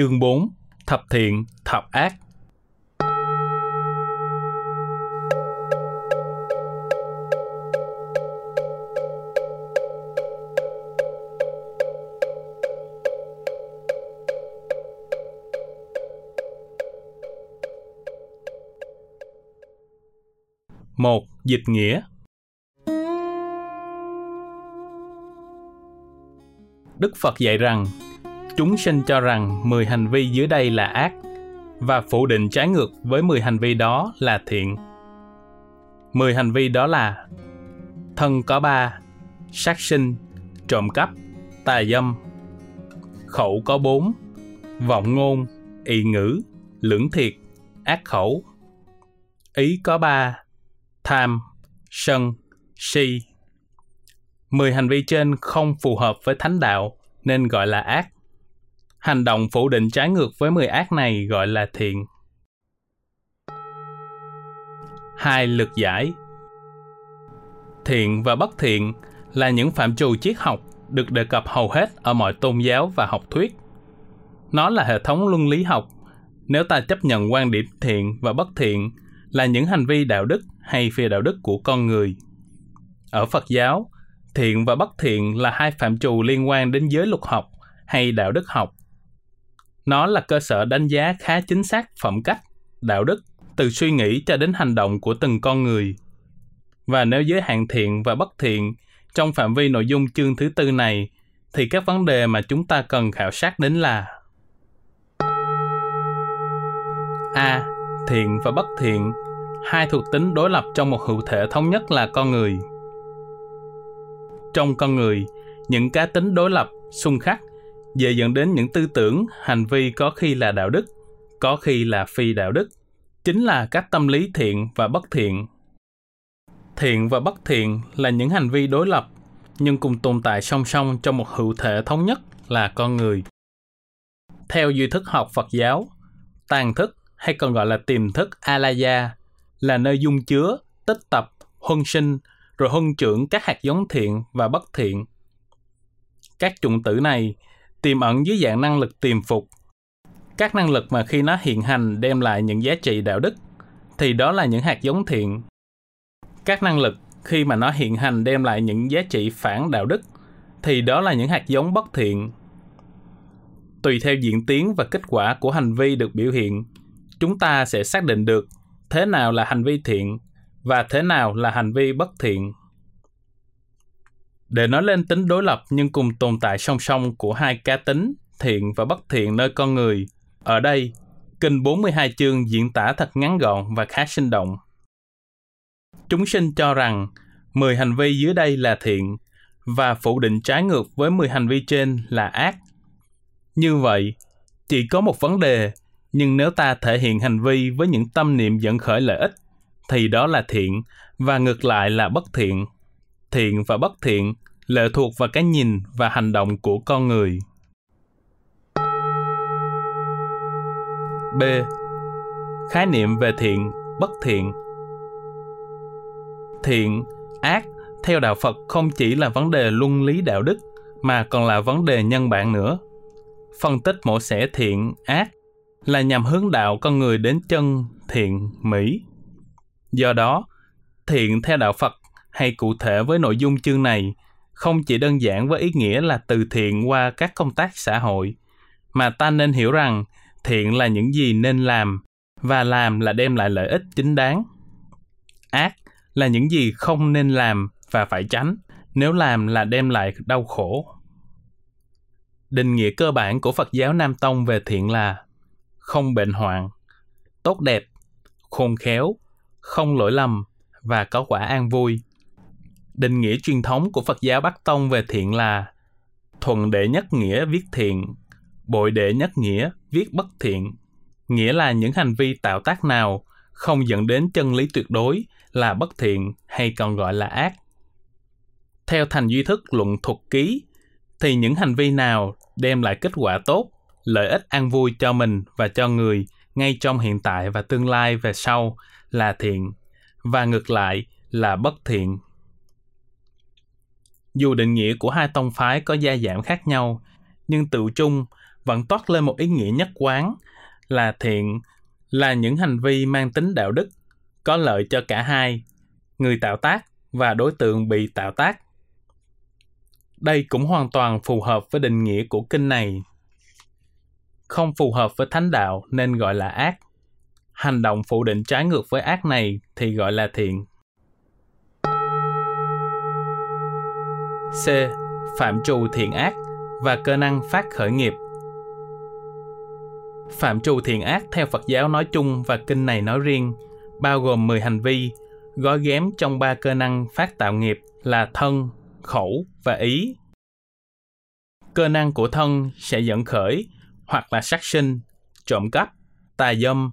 Chương 4 Thập thiện, thập ác. Một Dịch nghĩa. Đức Phật dạy rằng chúng sinh cho rằng 10 hành vi dưới đây là ác và phủ định trái ngược với 10 hành vi đó là thiện. 10 hành vi đó là thân có ba, sát sinh, trộm cắp, tà dâm. Khẩu có bốn, vọng ngôn, ị ngữ, lưỡng thiệt, ác khẩu. Ý có ba, tham, sân, si. Mười hành vi trên không phù hợp với thánh đạo nên gọi là ác. Hành động phủ định trái ngược với mười ác này gọi là thiện. Hai lực giải Thiện và bất thiện là những phạm trù triết học được đề cập hầu hết ở mọi tôn giáo và học thuyết. Nó là hệ thống luân lý học. Nếu ta chấp nhận quan điểm thiện và bất thiện là những hành vi đạo đức hay phi đạo đức của con người. Ở Phật giáo, thiện và bất thiện là hai phạm trù liên quan đến giới luật học hay đạo đức học. Nó là cơ sở đánh giá khá chính xác phẩm cách, đạo đức từ suy nghĩ cho đến hành động của từng con người. Và nếu giới hạn thiện và bất thiện trong phạm vi nội dung chương thứ tư này, thì các vấn đề mà chúng ta cần khảo sát đến là A. Thiện và bất thiện hai thuộc tính đối lập trong một hữu thể thống nhất là con người. Trong con người, những cá tính đối lập, xung khắc dễ dẫn đến những tư tưởng, hành vi có khi là đạo đức, có khi là phi đạo đức, chính là các tâm lý thiện và bất thiện. Thiện và bất thiện là những hành vi đối lập, nhưng cùng tồn tại song song trong một hữu thể thống nhất là con người. Theo duy thức học Phật giáo, tàn thức hay còn gọi là tiềm thức Alaya là nơi dung chứa, tích tập, huân sinh, rồi huân trưởng các hạt giống thiện và bất thiện. Các chủng tử này tiềm ẩn dưới dạng năng lực tiềm phục. Các năng lực mà khi nó hiện hành đem lại những giá trị đạo đức, thì đó là những hạt giống thiện. Các năng lực khi mà nó hiện hành đem lại những giá trị phản đạo đức, thì đó là những hạt giống bất thiện. Tùy theo diễn tiến và kết quả của hành vi được biểu hiện, chúng ta sẽ xác định được thế nào là hành vi thiện và thế nào là hành vi bất thiện. Để nói lên tính đối lập nhưng cùng tồn tại song song của hai cá tính thiện và bất thiện nơi con người, ở đây, Kinh 42 chương diễn tả thật ngắn gọn và khá sinh động. Chúng sinh cho rằng 10 hành vi dưới đây là thiện và phủ định trái ngược với 10 hành vi trên là ác. Như vậy, chỉ có một vấn đề nhưng nếu ta thể hiện hành vi với những tâm niệm dẫn khởi lợi ích thì đó là thiện và ngược lại là bất thiện thiện và bất thiện lệ thuộc vào cái nhìn và hành động của con người. B. Khái niệm về thiện bất thiện. Thiện ác theo đạo phật không chỉ là vấn đề luân lý đạo đức mà còn là vấn đề nhân bản nữa. Phân tích mổ xẻ thiện ác là nhằm hướng đạo con người đến chân thiện mỹ. Do đó, thiện theo đạo Phật hay cụ thể với nội dung chương này không chỉ đơn giản với ý nghĩa là từ thiện qua các công tác xã hội, mà ta nên hiểu rằng thiện là những gì nên làm và làm là đem lại lợi ích chính đáng. Ác là những gì không nên làm và phải tránh, nếu làm là đem lại đau khổ. Định nghĩa cơ bản của Phật giáo Nam Tông về thiện là không bệnh hoạn, tốt đẹp, khôn khéo, không lỗi lầm và có quả an vui. Định nghĩa truyền thống của Phật giáo Bắc Tông về thiện là thuần đệ nhất nghĩa viết thiện, bội đệ nhất nghĩa viết bất thiện, nghĩa là những hành vi tạo tác nào không dẫn đến chân lý tuyệt đối là bất thiện hay còn gọi là ác. Theo thành duy thức luận thuật ký, thì những hành vi nào đem lại kết quả tốt lợi ích an vui cho mình và cho người ngay trong hiện tại và tương lai về sau là thiện và ngược lại là bất thiện dù định nghĩa của hai tông phái có gia giảm khác nhau nhưng tự chung vẫn toát lên một ý nghĩa nhất quán là thiện là những hành vi mang tính đạo đức, có lợi cho cả hai, người tạo tác và đối tượng bị tạo tác. Đây cũng hoàn toàn phù hợp với định nghĩa của kinh này. Không phù hợp với thánh đạo nên gọi là ác. Hành động phủ định trái ngược với ác này thì gọi là thiện. C. Phạm trù thiện ác và cơ năng phát khởi nghiệp. Phạm trù thiện ác theo Phật giáo nói chung và kinh này nói riêng, bao gồm 10 hành vi, gói ghém trong ba cơ năng phát tạo nghiệp là thân, khẩu và ý. Cơ năng của thân sẽ dẫn khởi hoặc là sát sinh, trộm cắp, tà dâm,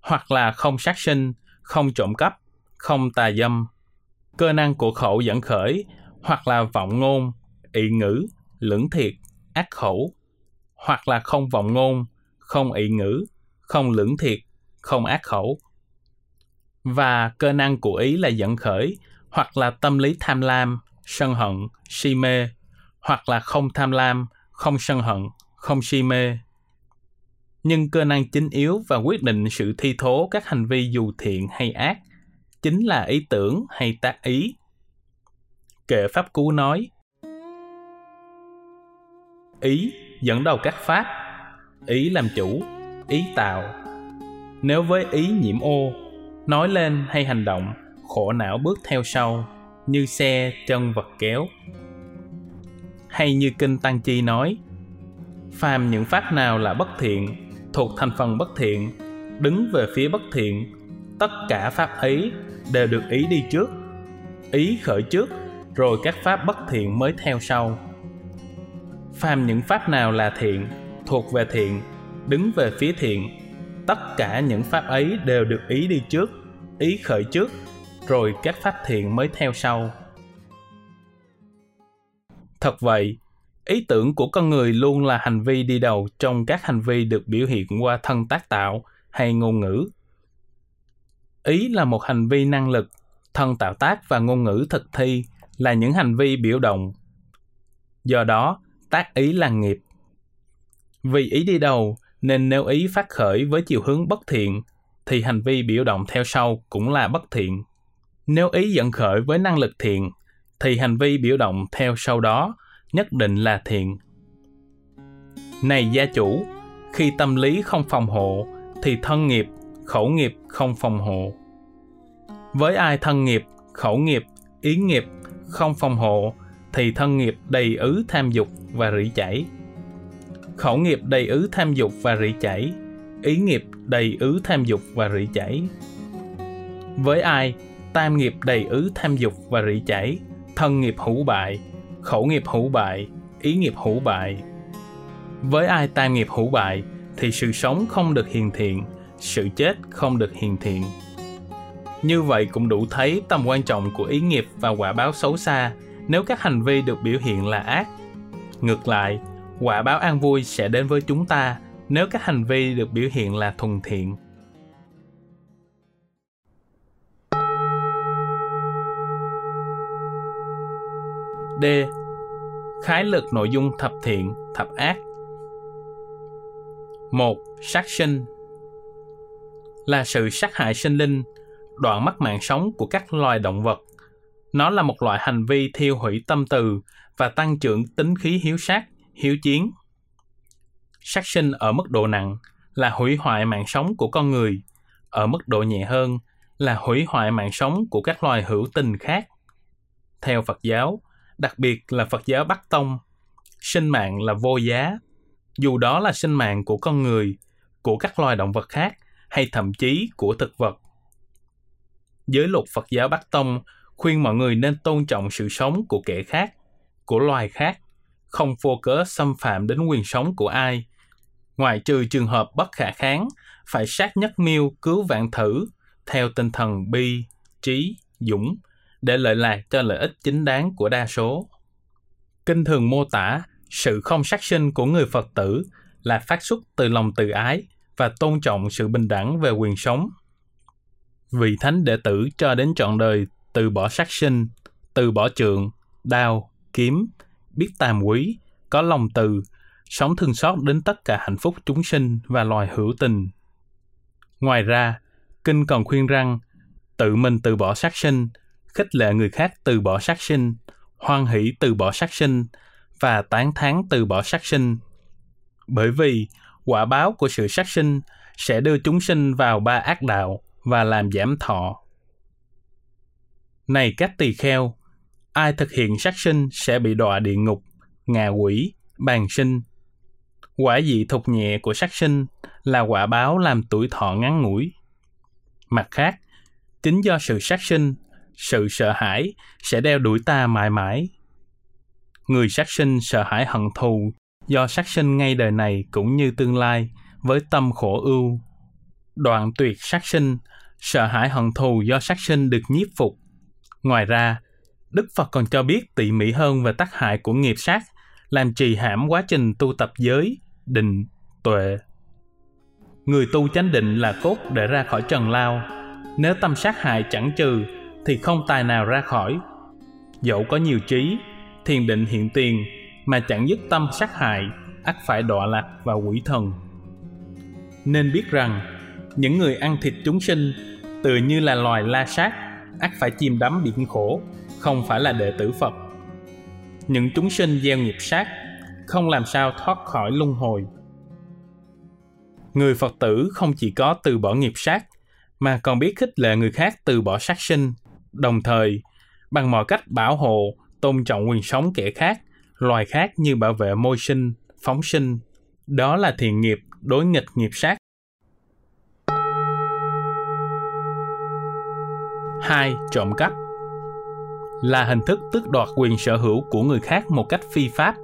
hoặc là không sát sinh, không trộm cắp, không tà dâm. Cơ năng của khẩu dẫn khởi hoặc là vọng ngôn, ị ngữ, lưỡng thiệt, ác khẩu, hoặc là không vọng ngôn, không ị ngữ, không lưỡng thiệt, không ác khẩu. Và cơ năng của ý là dẫn khởi, hoặc là tâm lý tham lam, sân hận, si mê, hoặc là không tham lam, không sân hận, không si mê. Nhưng cơ năng chính yếu và quyết định sự thi thố các hành vi dù thiện hay ác chính là ý tưởng hay tác ý. Kệ Pháp Cú nói, Ý dẫn đầu các pháp, ý làm chủ, ý tạo. Nếu với ý nhiễm ô, nói lên hay hành động, khổ não bước theo sau, như xe chân vật kéo. Hay như Kinh Tăng Chi nói, phàm những pháp nào là bất thiện, thuộc thành phần bất thiện, đứng về phía bất thiện, tất cả pháp ấy đều được ý đi trước. Ý khởi trước, rồi các pháp bất thiện mới theo sau. Phàm những pháp nào là thiện, thuộc về thiện, đứng về phía thiện, tất cả những pháp ấy đều được ý đi trước, ý khởi trước, rồi các pháp thiện mới theo sau. Thật vậy, ý tưởng của con người luôn là hành vi đi đầu trong các hành vi được biểu hiện qua thân tác tạo hay ngôn ngữ. Ý là một hành vi năng lực, thân tạo tác và ngôn ngữ thực thi là những hành vi biểu động do đó tác ý là nghiệp. Vì ý đi đầu, nên nếu ý phát khởi với chiều hướng bất thiện, thì hành vi biểu động theo sau cũng là bất thiện. Nếu ý dẫn khởi với năng lực thiện, thì hành vi biểu động theo sau đó nhất định là thiện. Này gia chủ, khi tâm lý không phòng hộ, thì thân nghiệp, khẩu nghiệp không phòng hộ. Với ai thân nghiệp, khẩu nghiệp, ý nghiệp không phòng hộ, thì thân nghiệp đầy ứ tham dục và rỉ chảy. Khẩu nghiệp đầy ứ tham dục và rỉ chảy, ý nghiệp đầy ứ tham dục và rỉ chảy. Với ai, tam nghiệp đầy ứ tham dục và rỉ chảy, thân nghiệp hữu bại, khẩu nghiệp hữu bại, ý nghiệp hữu bại. Với ai tam nghiệp hữu bại, thì sự sống không được hiền thiện, sự chết không được hiền thiện. Như vậy cũng đủ thấy tầm quan trọng của ý nghiệp và quả báo xấu xa nếu các hành vi được biểu hiện là ác. Ngược lại, quả báo an vui sẽ đến với chúng ta nếu các hành vi được biểu hiện là thuần thiện. D. Khái lực nội dung thập thiện, thập ác. 1. Sát sinh là sự sát hại sinh linh, đoạn mất mạng sống của các loài động vật nó là một loại hành vi thiêu hủy tâm từ và tăng trưởng tính khí hiếu sát, hiếu chiến. Sát sinh ở mức độ nặng là hủy hoại mạng sống của con người, ở mức độ nhẹ hơn là hủy hoại mạng sống của các loài hữu tình khác. Theo Phật giáo, đặc biệt là Phật giáo Bắc Tông, sinh mạng là vô giá, dù đó là sinh mạng của con người, của các loài động vật khác hay thậm chí của thực vật. Giới luật Phật giáo Bắc Tông khuyên mọi người nên tôn trọng sự sống của kẻ khác, của loài khác, không vô cớ xâm phạm đến quyền sống của ai. Ngoài trừ trường hợp bất khả kháng, phải sát nhất miêu cứu vạn thử, theo tinh thần bi, trí, dũng, để lợi lạc cho lợi ích chính đáng của đa số. Kinh thường mô tả sự không sát sinh của người Phật tử là phát xuất từ lòng từ ái và tôn trọng sự bình đẳng về quyền sống. Vị thánh đệ tử cho đến trọn đời từ bỏ sát sinh, từ bỏ trượng, đao, kiếm, biết tàm quý, có lòng từ, sống thương xót đến tất cả hạnh phúc chúng sinh và loài hữu tình. Ngoài ra, Kinh còn khuyên rằng tự mình từ bỏ sát sinh, khích lệ người khác từ bỏ sát sinh, hoan hỷ từ bỏ sát sinh và tán thán từ bỏ sát sinh. Bởi vì quả báo của sự sát sinh sẽ đưa chúng sinh vào ba ác đạo và làm giảm thọ. Này các tỳ kheo, ai thực hiện sát sinh sẽ bị đọa địa ngục, ngạ quỷ, bàn sinh. Quả dị thục nhẹ của sát sinh là quả báo làm tuổi thọ ngắn ngủi. Mặt khác, chính do sự sát sinh, sự sợ hãi sẽ đeo đuổi ta mãi mãi. Người sát sinh sợ hãi hận thù do sát sinh ngay đời này cũng như tương lai với tâm khổ ưu. Đoạn tuyệt sát sinh, sợ hãi hận thù do sát sinh được nhiếp phục. Ngoài ra, Đức Phật còn cho biết tỉ mỉ hơn về tác hại của nghiệp sát, làm trì hãm quá trình tu tập giới, định, tuệ. Người tu chánh định là cốt để ra khỏi trần lao. Nếu tâm sát hại chẳng trừ, thì không tài nào ra khỏi. Dẫu có nhiều trí, thiền định hiện tiền, mà chẳng dứt tâm sát hại, ắt phải đọa lạc vào quỷ thần. Nên biết rằng, những người ăn thịt chúng sinh, tự như là loài la sát, ắt phải chìm đắm biển khổ, không phải là đệ tử Phật. Những chúng sinh gieo nghiệp sát, không làm sao thoát khỏi luân hồi. Người Phật tử không chỉ có từ bỏ nghiệp sát, mà còn biết khích lệ người khác từ bỏ sát sinh, đồng thời bằng mọi cách bảo hộ, tôn trọng quyền sống kẻ khác, loài khác như bảo vệ môi sinh, phóng sinh. Đó là thiện nghiệp đối nghịch nghiệp sát. 2. Trộm cắp là hình thức tước đoạt quyền sở hữu của người khác một cách phi pháp.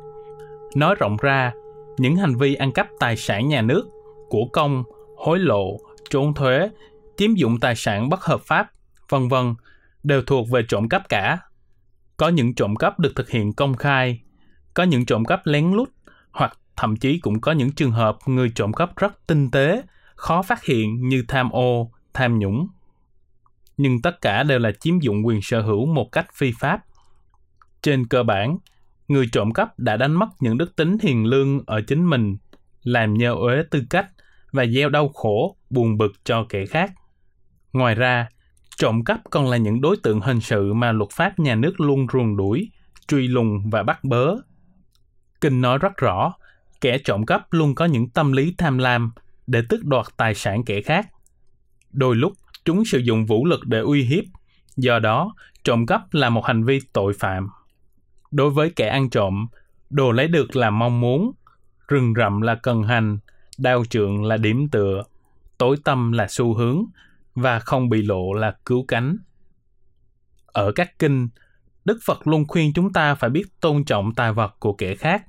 Nói rộng ra, những hành vi ăn cắp tài sản nhà nước, của công, hối lộ, trốn thuế, chiếm dụng tài sản bất hợp pháp, vân vân đều thuộc về trộm cắp cả. Có những trộm cắp được thực hiện công khai, có những trộm cắp lén lút, hoặc thậm chí cũng có những trường hợp người trộm cắp rất tinh tế, khó phát hiện như tham ô, tham nhũng, nhưng tất cả đều là chiếm dụng quyền sở hữu một cách phi pháp. Trên cơ bản, người trộm cắp đã đánh mất những đức tính hiền lương ở chính mình, làm nhơ uế tư cách và gieo đau khổ, buồn bực cho kẻ khác. Ngoài ra, trộm cắp còn là những đối tượng hình sự mà luật pháp nhà nước luôn ruồng đuổi, truy lùng và bắt bớ. Kinh nói rất rõ, kẻ trộm cắp luôn có những tâm lý tham lam để tước đoạt tài sản kẻ khác. Đôi lúc, chúng sử dụng vũ lực để uy hiếp. Do đó, trộm cắp là một hành vi tội phạm. Đối với kẻ ăn trộm, đồ lấy được là mong muốn, rừng rậm là cần hành, đao trượng là điểm tựa, tối tâm là xu hướng và không bị lộ là cứu cánh. Ở các kinh, Đức Phật luôn khuyên chúng ta phải biết tôn trọng tài vật của kẻ khác,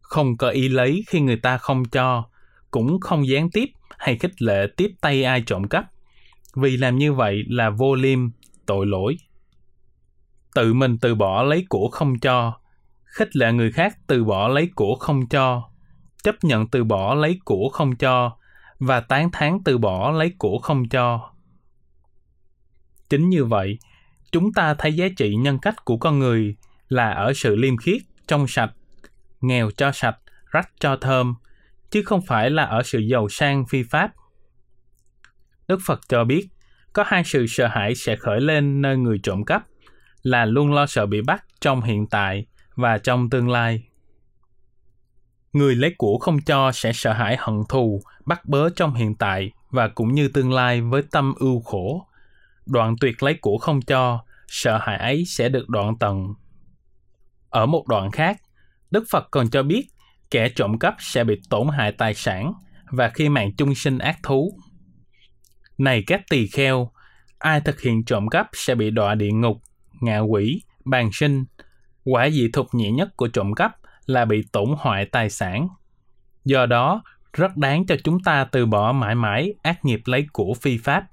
không có ý lấy khi người ta không cho, cũng không gián tiếp hay khích lệ tiếp tay ai trộm cắp vì làm như vậy là vô liêm, tội lỗi. Tự mình từ bỏ lấy của không cho, khích lệ người khác từ bỏ lấy của không cho, chấp nhận từ bỏ lấy của không cho và tán thán từ bỏ lấy của không cho. Chính như vậy, chúng ta thấy giá trị nhân cách của con người là ở sự liêm khiết, trong sạch, nghèo cho sạch, rách cho thơm, chứ không phải là ở sự giàu sang phi pháp. Đức Phật cho biết, có hai sự sợ hãi sẽ khởi lên nơi người trộm cắp, là luôn lo sợ bị bắt trong hiện tại và trong tương lai. Người lấy của không cho sẽ sợ hãi hận thù, bắt bớ trong hiện tại và cũng như tương lai với tâm ưu khổ. Đoạn tuyệt lấy của không cho, sợ hãi ấy sẽ được đoạn tận. Ở một đoạn khác, Đức Phật còn cho biết kẻ trộm cắp sẽ bị tổn hại tài sản và khi mạng chung sinh ác thú này các tỳ kheo, ai thực hiện trộm cắp sẽ bị đọa địa ngục, ngạ quỷ, bàn sinh. Quả dị thục nhẹ nhất của trộm cắp là bị tổn hoại tài sản. Do đó, rất đáng cho chúng ta từ bỏ mãi mãi ác nghiệp lấy của phi pháp.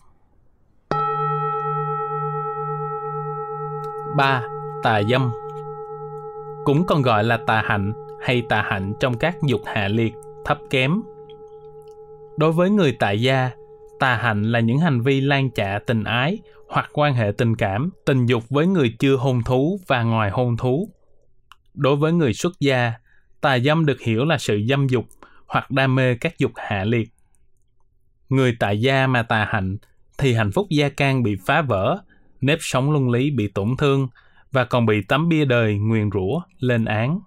3. Tà dâm Cũng còn gọi là tà hạnh hay tà hạnh trong các dục hạ liệt, thấp kém. Đối với người tại gia, Tà hạnh là những hành vi lan chạ tình ái hoặc quan hệ tình cảm, tình dục với người chưa hôn thú và ngoài hôn thú. Đối với người xuất gia, Tà dâm được hiểu là sự dâm dục hoặc đam mê các dục hạ liệt. Người tại gia mà tà hạnh thì hạnh phúc gia can bị phá vỡ, nếp sống luân lý bị tổn thương và còn bị tấm bia đời nguyền rủa lên án.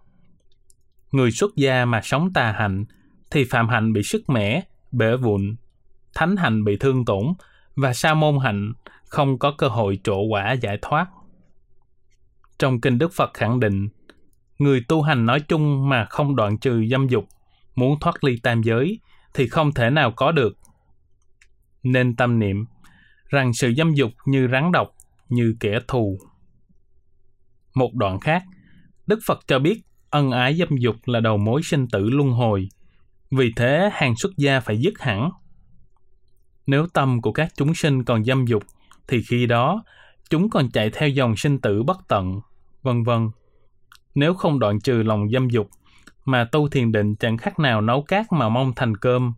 Người xuất gia mà sống tà hạnh thì phạm hạnh bị sức mẻ, bể vụn, thánh hạnh bị thương tổn và sa môn hạnh không có cơ hội trổ quả giải thoát. Trong kinh Đức Phật khẳng định, người tu hành nói chung mà không đoạn trừ dâm dục, muốn thoát ly tam giới thì không thể nào có được. Nên tâm niệm rằng sự dâm dục như rắn độc, như kẻ thù. Một đoạn khác, Đức Phật cho biết ân ái dâm dục là đầu mối sinh tử luân hồi. Vì thế, hàng xuất gia phải dứt hẳn. Nếu tâm của các chúng sinh còn dâm dục, thì khi đó chúng còn chạy theo dòng sinh tử bất tận, vân vân. Nếu không đoạn trừ lòng dâm dục, mà tu thiền định chẳng khác nào nấu cát mà mong thành cơm,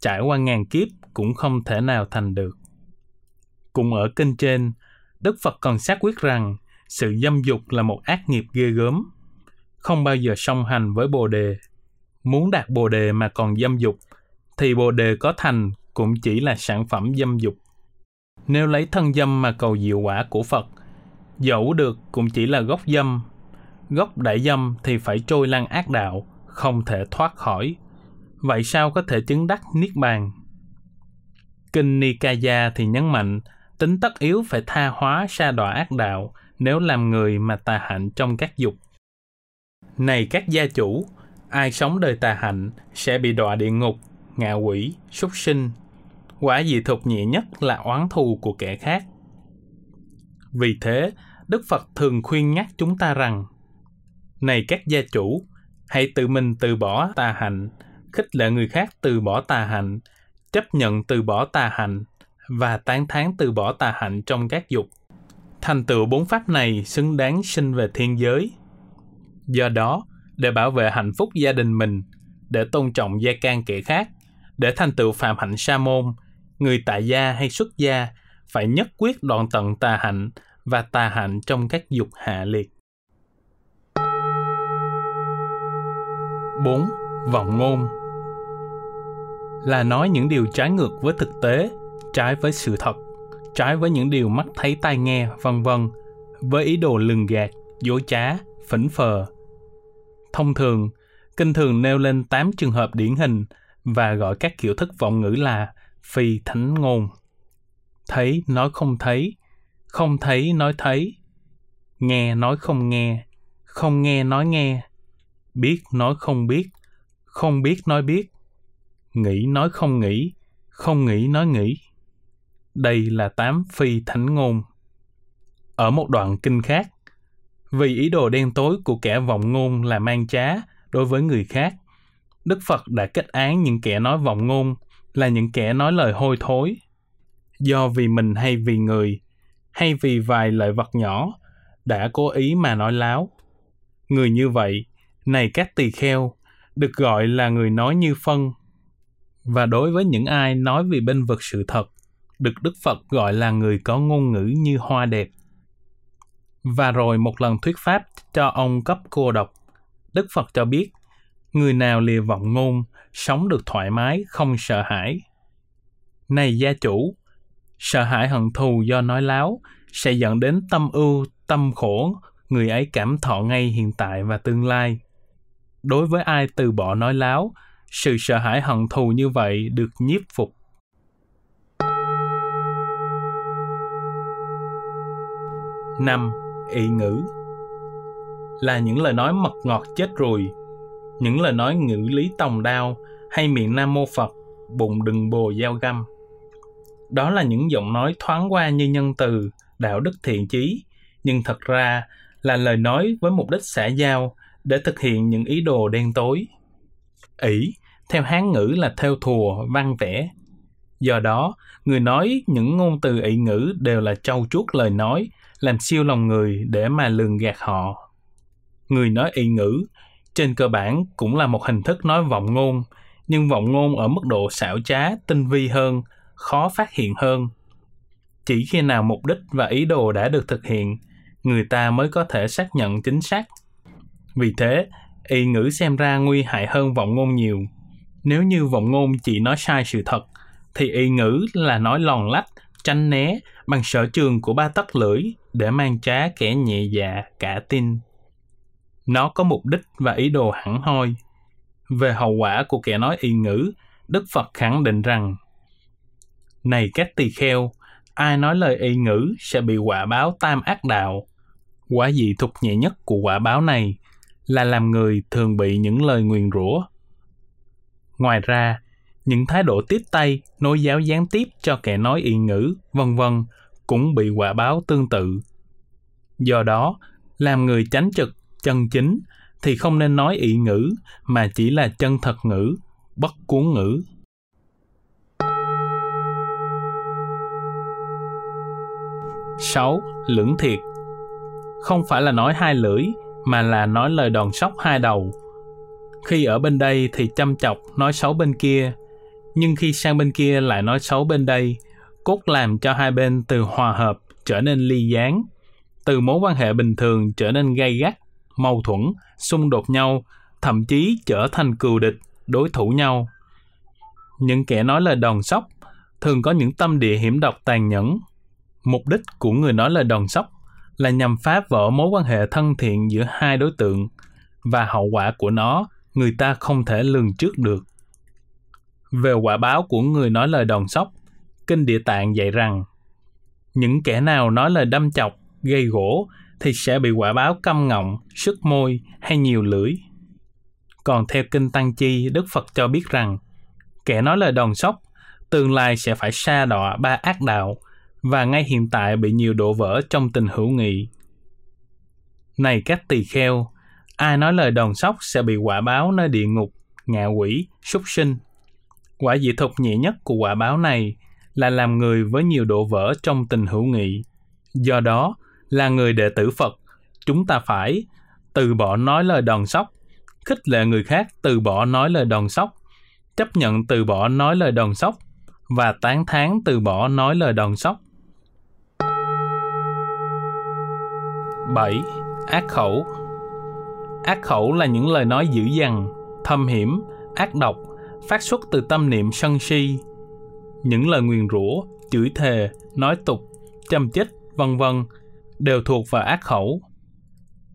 trải qua ngàn kiếp cũng không thể nào thành được. Cũng ở kinh trên, Đức Phật còn xác quyết rằng sự dâm dục là một ác nghiệp ghê gớm, không bao giờ song hành với Bồ đề. Muốn đạt Bồ đề mà còn dâm dục, thì Bồ đề có thành cũng chỉ là sản phẩm dâm dục. Nếu lấy thân dâm mà cầu diệu quả của Phật, dẫu được cũng chỉ là gốc dâm. Gốc đại dâm thì phải trôi lan ác đạo, không thể thoát khỏi. Vậy sao có thể chứng đắc Niết Bàn? Kinh Nikaya thì nhấn mạnh, tính tất yếu phải tha hóa sa đọa ác đạo nếu làm người mà tà hạnh trong các dục. Này các gia chủ, ai sống đời tà hạnh sẽ bị đọa địa ngục, ngạ quỷ, súc sinh. Quả dị thục nhẹ nhất là oán thù của kẻ khác. Vì thế, Đức Phật thường khuyên nhắc chúng ta rằng Này các gia chủ, hãy tự mình từ bỏ tà hạnh, khích lệ người khác từ bỏ tà hạnh, chấp nhận từ bỏ tà hạnh và tán thán từ bỏ tà hạnh trong các dục. Thành tựu bốn pháp này xứng đáng sinh về thiên giới. Do đó, để bảo vệ hạnh phúc gia đình mình, để tôn trọng gia can kẻ khác, để thành tựu phạm hạnh sa môn, người tại gia hay xuất gia phải nhất quyết đoạn tận tà hạnh và tà hạnh trong các dục hạ liệt. 4. Vọng ngôn Là nói những điều trái ngược với thực tế, trái với sự thật, trái với những điều mắt thấy tai nghe, vân vân, với ý đồ lường gạt, dối trá, phỉnh phờ. Thông thường, kinh thường nêu lên 8 trường hợp điển hình và gọi các kiểu thức vọng ngữ là phi thánh ngôn. Thấy nói không thấy, không thấy nói thấy, nghe nói không nghe, không nghe nói nghe, biết nói không biết, không biết nói biết, nghĩ nói không nghĩ, không nghĩ nói nghĩ. Đây là tám phi thánh ngôn. Ở một đoạn kinh khác, vì ý đồ đen tối của kẻ vọng ngôn là mang trá đối với người khác, Đức Phật đã kết án những kẻ nói vọng ngôn là những kẻ nói lời hôi thối. Do vì mình hay vì người, hay vì vài lợi vật nhỏ, đã cố ý mà nói láo. Người như vậy, này các tỳ kheo, được gọi là người nói như phân. Và đối với những ai nói vì bên vực sự thật, được Đức Phật gọi là người có ngôn ngữ như hoa đẹp. Và rồi một lần thuyết pháp cho ông cấp cô độc, Đức Phật cho biết, người nào lìa vọng ngôn, sống được thoải mái, không sợ hãi. Này gia chủ, sợ hãi hận thù do nói láo sẽ dẫn đến tâm ưu, tâm khổ, người ấy cảm thọ ngay hiện tại và tương lai. Đối với ai từ bỏ nói láo, sự sợ hãi hận thù như vậy được nhiếp phục. năm ị ngữ là những lời nói mật ngọt chết rồi những lời nói ngữ lý tòng đao hay miệng nam mô phật bụng đừng bồ dao găm. Đó là những giọng nói thoáng qua như nhân từ đạo đức thiện chí nhưng thật ra là lời nói với mục đích xã giao để thực hiện những ý đồ đen tối. Ỷ theo hán ngữ là theo thùa văn vẽ. Do đó người nói những ngôn từ ỷ ngữ đều là trau chuốt lời nói làm siêu lòng người để mà lường gạt họ. Người nói ỷ ngữ, trên cơ bản cũng là một hình thức nói vọng ngôn, nhưng vọng ngôn ở mức độ xảo trá, tinh vi hơn, khó phát hiện hơn. Chỉ khi nào mục đích và ý đồ đã được thực hiện, người ta mới có thể xác nhận chính xác. Vì thế, y ngữ xem ra nguy hại hơn vọng ngôn nhiều. Nếu như vọng ngôn chỉ nói sai sự thật, thì y ngữ là nói lòn lách, tranh né bằng sở trường của ba tấc lưỡi để mang trá kẻ nhẹ dạ cả tin. Nó có mục đích và ý đồ hẳn hoi. Về hậu quả của kẻ nói y ngữ, Đức Phật khẳng định rằng Này các tỳ kheo, ai nói lời y ngữ sẽ bị quả báo tam ác đạo. Quả dị thuộc nhẹ nhất của quả báo này là làm người thường bị những lời nguyền rủa. Ngoài ra, những thái độ tiếp tay, nối giáo gián tiếp cho kẻ nói y ngữ, vân vân cũng bị quả báo tương tự. Do đó, làm người chánh trực, chân chính thì không nên nói ị ngữ mà chỉ là chân thật ngữ, bất cuốn ngữ. sáu Lưỡng thiệt Không phải là nói hai lưỡi, mà là nói lời đòn sóc hai đầu. Khi ở bên đây thì chăm chọc nói xấu bên kia, nhưng khi sang bên kia lại nói xấu bên đây, cốt làm cho hai bên từ hòa hợp trở nên ly gián, từ mối quan hệ bình thường trở nên gay gắt, mâu thuẫn, xung đột nhau, thậm chí trở thành cừu địch, đối thủ nhau. Những kẻ nói lời đòn sóc thường có những tâm địa hiểm độc tàn nhẫn. Mục đích của người nói lời đòn sóc là nhằm phá vỡ mối quan hệ thân thiện giữa hai đối tượng và hậu quả của nó người ta không thể lường trước được. Về quả báo của người nói lời đòn sóc, Kinh Địa Tạng dạy rằng những kẻ nào nói lời đâm chọc, gây gỗ thì sẽ bị quả báo câm ngọng, sức môi hay nhiều lưỡi. Còn theo Kinh Tăng Chi, Đức Phật cho biết rằng kẻ nói lời đòn sóc tương lai sẽ phải xa đọa ba ác đạo và ngay hiện tại bị nhiều đổ vỡ trong tình hữu nghị. Này các tỳ kheo, ai nói lời đòn sóc sẽ bị quả báo nơi địa ngục, ngạ quỷ, súc sinh. Quả dị thục nhẹ nhất của quả báo này là làm người với nhiều độ vỡ trong tình hữu nghị. Do đó, là người đệ tử Phật, chúng ta phải từ bỏ nói lời đòn sóc, khích lệ người khác từ bỏ nói lời đòn sóc, chấp nhận từ bỏ nói lời đòn sóc và tán thán từ bỏ nói lời đòn sóc. 7. Ác khẩu Ác khẩu là những lời nói dữ dằn, thâm hiểm, ác độc, phát xuất từ tâm niệm sân si. Những lời nguyền rủa, chửi thề, nói tục, châm chích, vân vân đều thuộc vào ác khẩu.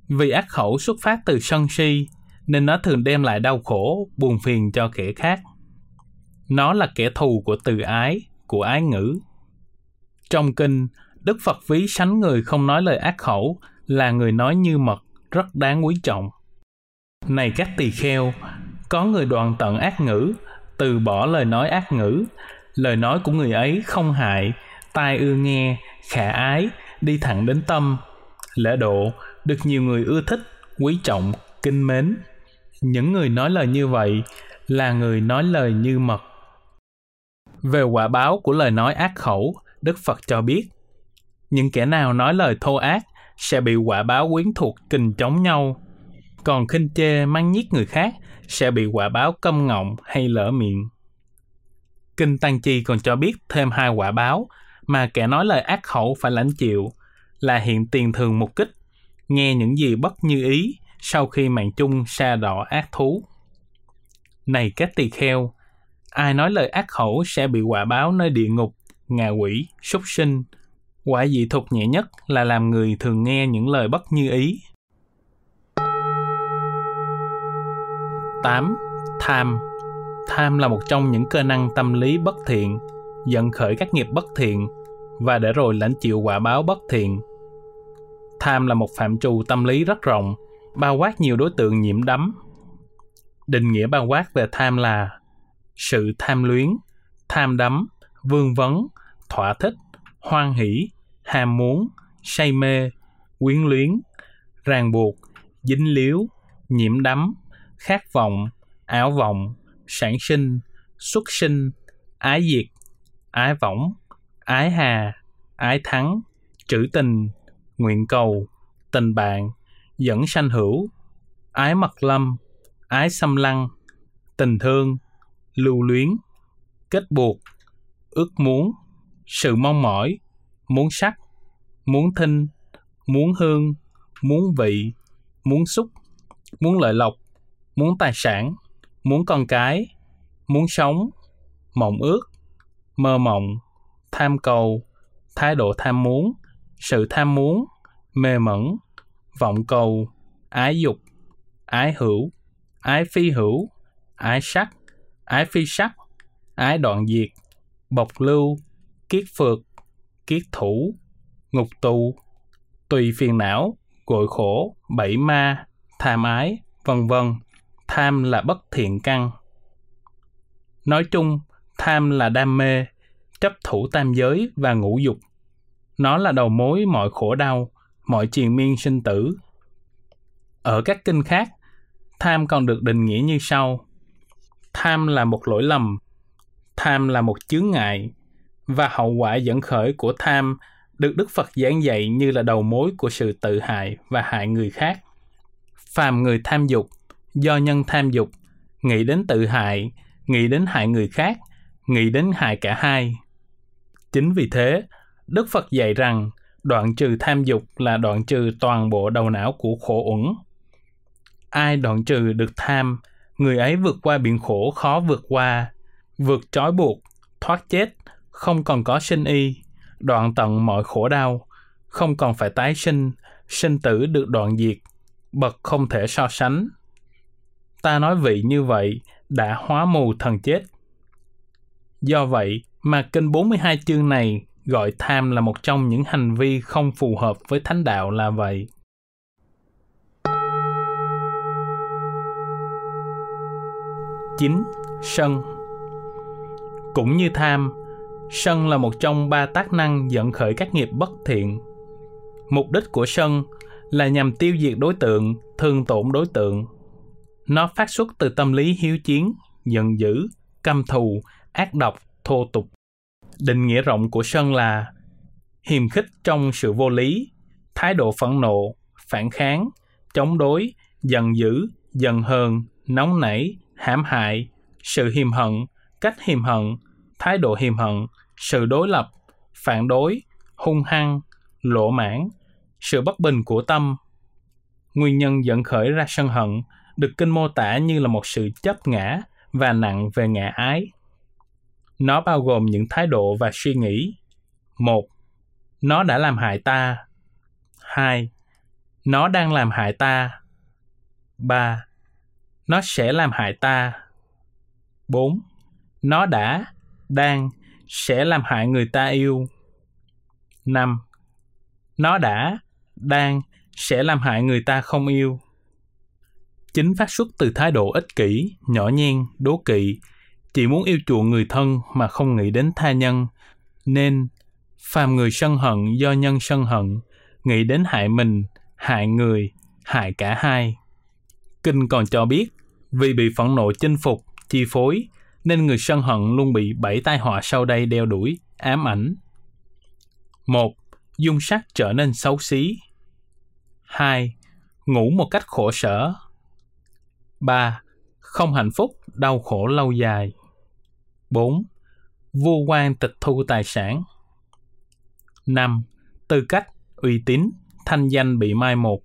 Vì ác khẩu xuất phát từ sân si, nên nó thường đem lại đau khổ, buồn phiền cho kẻ khác. Nó là kẻ thù của từ ái, của ái ngữ. Trong kinh, Đức Phật ví sánh người không nói lời ác khẩu là người nói như mật, rất đáng quý trọng. Này các tỳ kheo, có người đoạn tận ác ngữ, từ bỏ lời nói ác ngữ, lời nói của người ấy không hại, tai ưa nghe, khả ái, đi thẳng đến tâm. Lễ độ được nhiều người ưa thích, quý trọng, kinh mến. Những người nói lời như vậy là người nói lời như mật. Về quả báo của lời nói ác khẩu, Đức Phật cho biết, những kẻ nào nói lời thô ác sẽ bị quả báo quyến thuộc kình chống nhau. Còn khinh chê mang nhiếc người khác sẽ bị quả báo câm ngọng hay lỡ miệng. Kinh Tăng Chi còn cho biết thêm hai quả báo mà kẻ nói lời ác khẩu phải lãnh chịu là hiện tiền thường mục kích, nghe những gì bất như ý sau khi mạng chung sa đỏ ác thú. Này các tỳ kheo, ai nói lời ác khẩu sẽ bị quả báo nơi địa ngục, ngạ quỷ, súc sinh, Quả dị thục nhẹ nhất là làm người thường nghe những lời bất như ý. 8. Tham Tham là một trong những cơ năng tâm lý bất thiện, dẫn khởi các nghiệp bất thiện và để rồi lãnh chịu quả báo bất thiện. Tham là một phạm trù tâm lý rất rộng, bao quát nhiều đối tượng nhiễm đắm. Định nghĩa bao quát về tham là sự tham luyến, tham đắm, vương vấn, thỏa thích, hoan hỷ, ham muốn, say mê, quyến luyến, ràng buộc, dính líu, nhiễm đắm, khát vọng, ảo vọng, sản sinh, xuất sinh, ái diệt, ái võng, ái hà, ái thắng, trữ tình, nguyện cầu, tình bạn, dẫn sanh hữu, ái mật lâm, ái xâm lăng, tình thương, lưu luyến, kết buộc, ước muốn, sự mong mỏi, muốn sắc, muốn thinh, muốn hương, muốn vị, muốn xúc, muốn lợi lộc, muốn tài sản, muốn con cái, muốn sống, mộng ước, mơ mộng, tham cầu, thái độ tham muốn, sự tham muốn, mê mẩn, vọng cầu, ái dục, ái hữu, ái phi hữu, ái sắc, ái phi sắc, ái đoạn diệt, bộc lưu, kiết phược, kiết thủ, ngục tù, tùy phiền não, gội khổ, bảy ma, tham ái, vân vân. Tham là bất thiện căn. Nói chung, tham là đam mê, chấp thủ tam giới và ngũ dục. Nó là đầu mối mọi khổ đau, mọi triền miên sinh tử. Ở các kinh khác, tham còn được định nghĩa như sau. Tham là một lỗi lầm, tham là một chướng ngại, và hậu quả dẫn khởi của tham được Đức Phật giảng dạy như là đầu mối của sự tự hại và hại người khác. Phàm người tham dục, do nhân tham dục, nghĩ đến tự hại, nghĩ đến hại người khác, nghĩ đến hại cả hai. Chính vì thế, Đức Phật dạy rằng đoạn trừ tham dục là đoạn trừ toàn bộ đầu não của khổ uẩn. Ai đoạn trừ được tham, người ấy vượt qua biển khổ khó vượt qua, vượt trói buộc, thoát chết, không còn có sinh y, đoạn tận mọi khổ đau, không còn phải tái sinh, sinh tử được đoạn diệt, bậc không thể so sánh. Ta nói vị như vậy đã hóa mù thần chết. Do vậy mà kinh 42 chương này gọi tham là một trong những hành vi không phù hợp với thánh đạo là vậy. Chín, sân Cũng như tham, sân là một trong ba tác năng dẫn khởi các nghiệp bất thiện. Mục đích của sân là nhằm tiêu diệt đối tượng, thương tổn đối tượng. Nó phát xuất từ tâm lý hiếu chiến, giận dữ, căm thù, ác độc, thô tục. Định nghĩa rộng của sân là hiềm khích trong sự vô lý, thái độ phẫn nộ, phản kháng, chống đối, giận dữ, giận hờn, nóng nảy, hãm hại, sự hiềm hận, cách hiềm hận, thái độ hiềm hận, sự đối lập, phản đối, hung hăng, lỗ mãn, sự bất bình của tâm. Nguyên nhân dẫn khởi ra sân hận được kinh mô tả như là một sự chấp ngã và nặng về ngã ái. Nó bao gồm những thái độ và suy nghĩ. Một, nó đã làm hại ta. Hai, nó đang làm hại ta. Ba, nó sẽ làm hại ta. Bốn, nó đã, đang sẽ làm hại người ta yêu. 5. Nó đã, đang, sẽ làm hại người ta không yêu. Chính phát xuất từ thái độ ích kỷ, nhỏ nhen, đố kỵ, chỉ muốn yêu chuộng người thân mà không nghĩ đến tha nhân, nên phàm người sân hận do nhân sân hận, nghĩ đến hại mình, hại người, hại cả hai. Kinh còn cho biết, vì bị phẫn nộ chinh phục, chi phối, nên người sân hận luôn bị bảy tai họa sau đây đeo đuổi, ám ảnh. một Dung sắc trở nên xấu xí. 2. Ngủ một cách khổ sở. 3. Không hạnh phúc, đau khổ lâu dài. 4. Vô quan tịch thu tài sản. 5. Tư cách, uy tín, thanh danh bị mai một.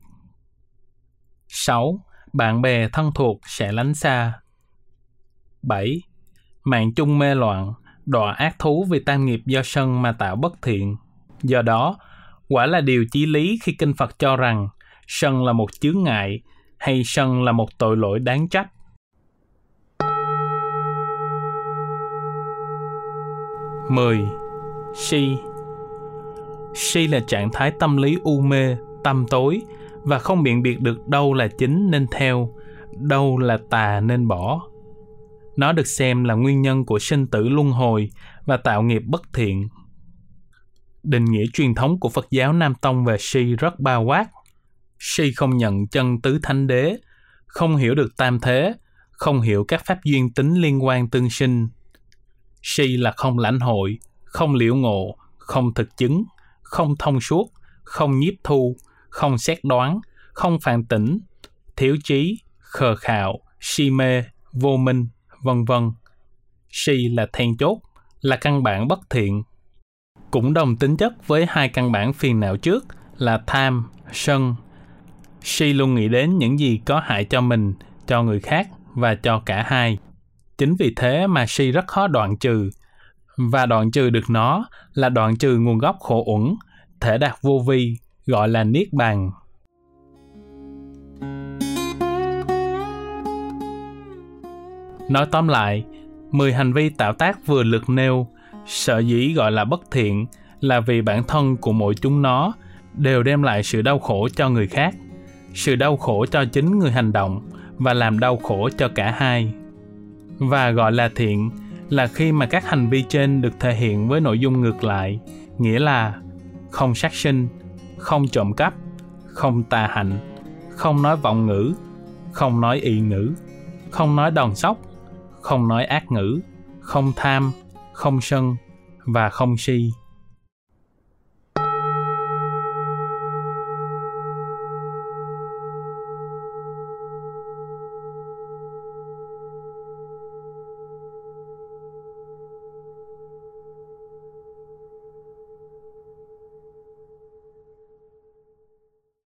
6. Bạn bè thân thuộc sẽ lánh xa. 7 mạng chung mê loạn, đọa ác thú vì tam nghiệp do sân mà tạo bất thiện. Do đó, quả là điều chí lý khi Kinh Phật cho rằng sân là một chướng ngại hay sân là một tội lỗi đáng trách. Mười Si Si là trạng thái tâm lý u mê, tâm tối và không biện biệt được đâu là chính nên theo, đâu là tà nên bỏ. Nó được xem là nguyên nhân của sinh tử luân hồi và tạo nghiệp bất thiện. Định nghĩa truyền thống của Phật giáo Nam Tông về si rất bao quát. Si không nhận chân tứ thánh đế, không hiểu được tam thế, không hiểu các pháp duyên tính liên quan tương sinh. Si là không lãnh hội, không liễu ngộ, không thực chứng, không thông suốt, không nhiếp thu, không xét đoán, không phản tỉnh, thiếu trí, khờ khạo, si mê, vô minh vân vân. Si là then chốt, là căn bản bất thiện. Cũng đồng tính chất với hai căn bản phiền não trước là tham, sân. Si luôn nghĩ đến những gì có hại cho mình, cho người khác và cho cả hai. Chính vì thế mà si rất khó đoạn trừ. Và đoạn trừ được nó là đoạn trừ nguồn gốc khổ uẩn, thể đạt vô vi, gọi là niết bàn. Nói tóm lại, 10 hành vi tạo tác vừa lượt nêu, sở dĩ gọi là bất thiện là vì bản thân của mỗi chúng nó đều đem lại sự đau khổ cho người khác, sự đau khổ cho chính người hành động và làm đau khổ cho cả hai. Và gọi là thiện là khi mà các hành vi trên được thể hiện với nội dung ngược lại, nghĩa là không sát sinh, không trộm cắp, không tà hạnh, không nói vọng ngữ, không nói ị ngữ, không nói đòn sóc, không nói ác ngữ, không tham, không sân và không si.